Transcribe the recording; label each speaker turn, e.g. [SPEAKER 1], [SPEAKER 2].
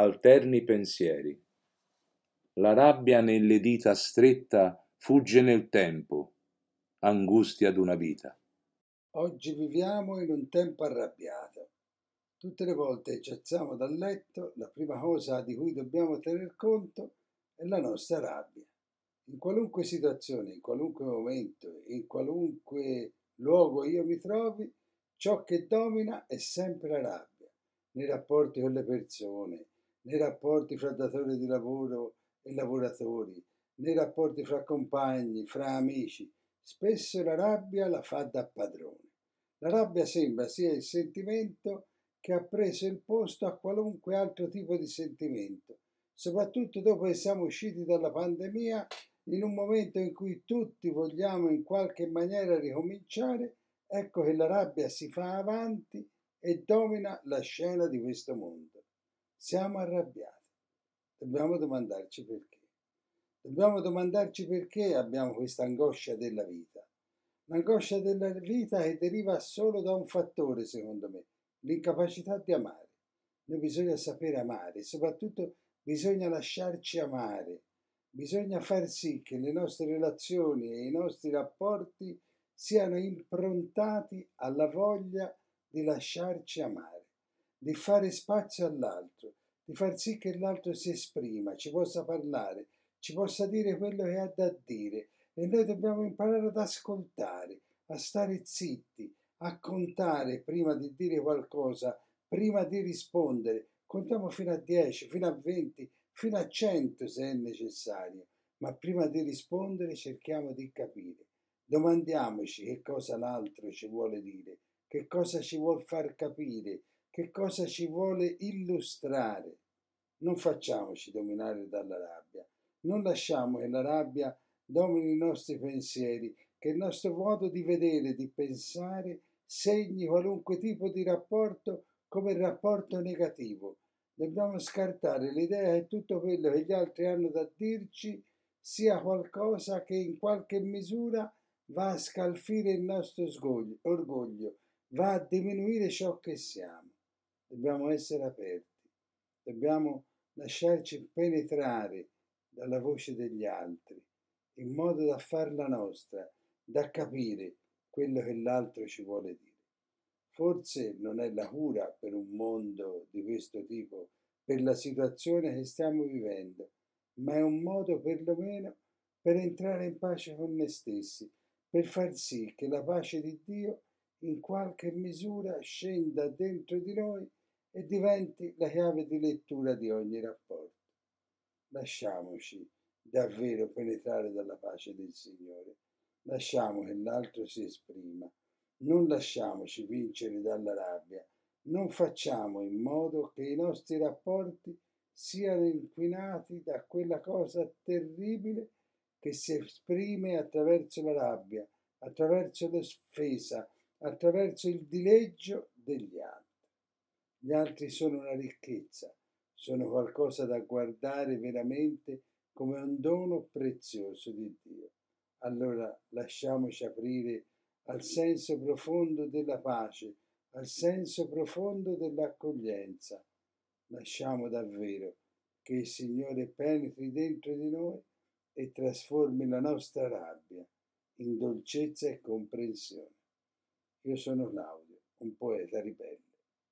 [SPEAKER 1] alterni pensieri. La rabbia nelle dita stretta fugge nel tempo, angustia d'una vita.
[SPEAKER 2] Oggi viviamo in un tempo arrabbiato. Tutte le volte ci alziamo dal letto, la prima cosa di cui dobbiamo tener conto è la nostra rabbia. In qualunque situazione, in qualunque momento, in qualunque luogo io mi trovi, ciò che domina è sempre la rabbia, nei rapporti con le persone, nei rapporti fra datori di lavoro e lavoratori, nei rapporti fra compagni, fra amici. Spesso la rabbia la fa da padrone. La rabbia sembra sia il sentimento che ha preso il posto a qualunque altro tipo di sentimento, soprattutto dopo che siamo usciti dalla pandemia, in un momento in cui tutti vogliamo in qualche maniera ricominciare, ecco che la rabbia si fa avanti e domina la scena di questo mondo. Siamo arrabbiati. Dobbiamo domandarci perché. Dobbiamo domandarci perché abbiamo questa angoscia della vita. L'angoscia della vita che deriva solo da un fattore, secondo me, l'incapacità di amare. Noi bisogna sapere amare, soprattutto bisogna lasciarci amare, bisogna far sì che le nostre relazioni e i nostri rapporti siano improntati alla voglia di lasciarci amare, di fare spazio all'altro, di far sì che l'altro si esprima, ci possa parlare, ci possa dire quello che ha da dire e noi dobbiamo imparare ad ascoltare, a stare zitti, a contare prima di dire qualcosa, prima di rispondere. Contiamo fino a 10, fino a 20, fino a 100 se è necessario, ma prima di rispondere cerchiamo di capire. Domandiamoci che cosa l'altro ci vuole dire, che cosa ci vuol far capire, che cosa ci vuole illustrare. Non facciamoci dominare dalla rabbia, non lasciamo che la rabbia domini i nostri pensieri, che il nostro modo di vedere, di pensare, segni qualunque tipo di rapporto come rapporto negativo. Dobbiamo scartare l'idea che tutto quello che gli altri hanno da dirci sia qualcosa che in qualche misura va a scalfire il nostro orgoglio, va a diminuire ciò che siamo. Dobbiamo essere aperti, dobbiamo lasciarci penetrare dalla voce degli altri, in modo da farla nostra, da capire quello che l'altro ci vuole dire. Forse non è la cura per un mondo di questo tipo, per la situazione che stiamo vivendo, ma è un modo perlomeno per entrare in pace con noi stessi, per far sì che la pace di Dio in qualche misura scenda dentro di noi e diventi la chiave di lettura di ogni rapporto. Lasciamoci davvero penetrare dalla pace del Signore. Lasciamo che l'altro si esprima. Non lasciamoci vincere dalla rabbia. Non facciamo in modo che i nostri rapporti siano inquinati da quella cosa terribile che si esprime attraverso la rabbia, attraverso l'offesa, attraverso il dileggio degli altri. Gli altri sono una ricchezza, sono qualcosa da guardare veramente come un dono prezioso di Dio. Allora lasciamoci aprire al senso profondo della pace, al senso profondo dell'accoglienza. Lasciamo davvero che il Signore penetri dentro di noi e trasformi la nostra rabbia in dolcezza e comprensione. Io sono Claudio, un poeta ribelle.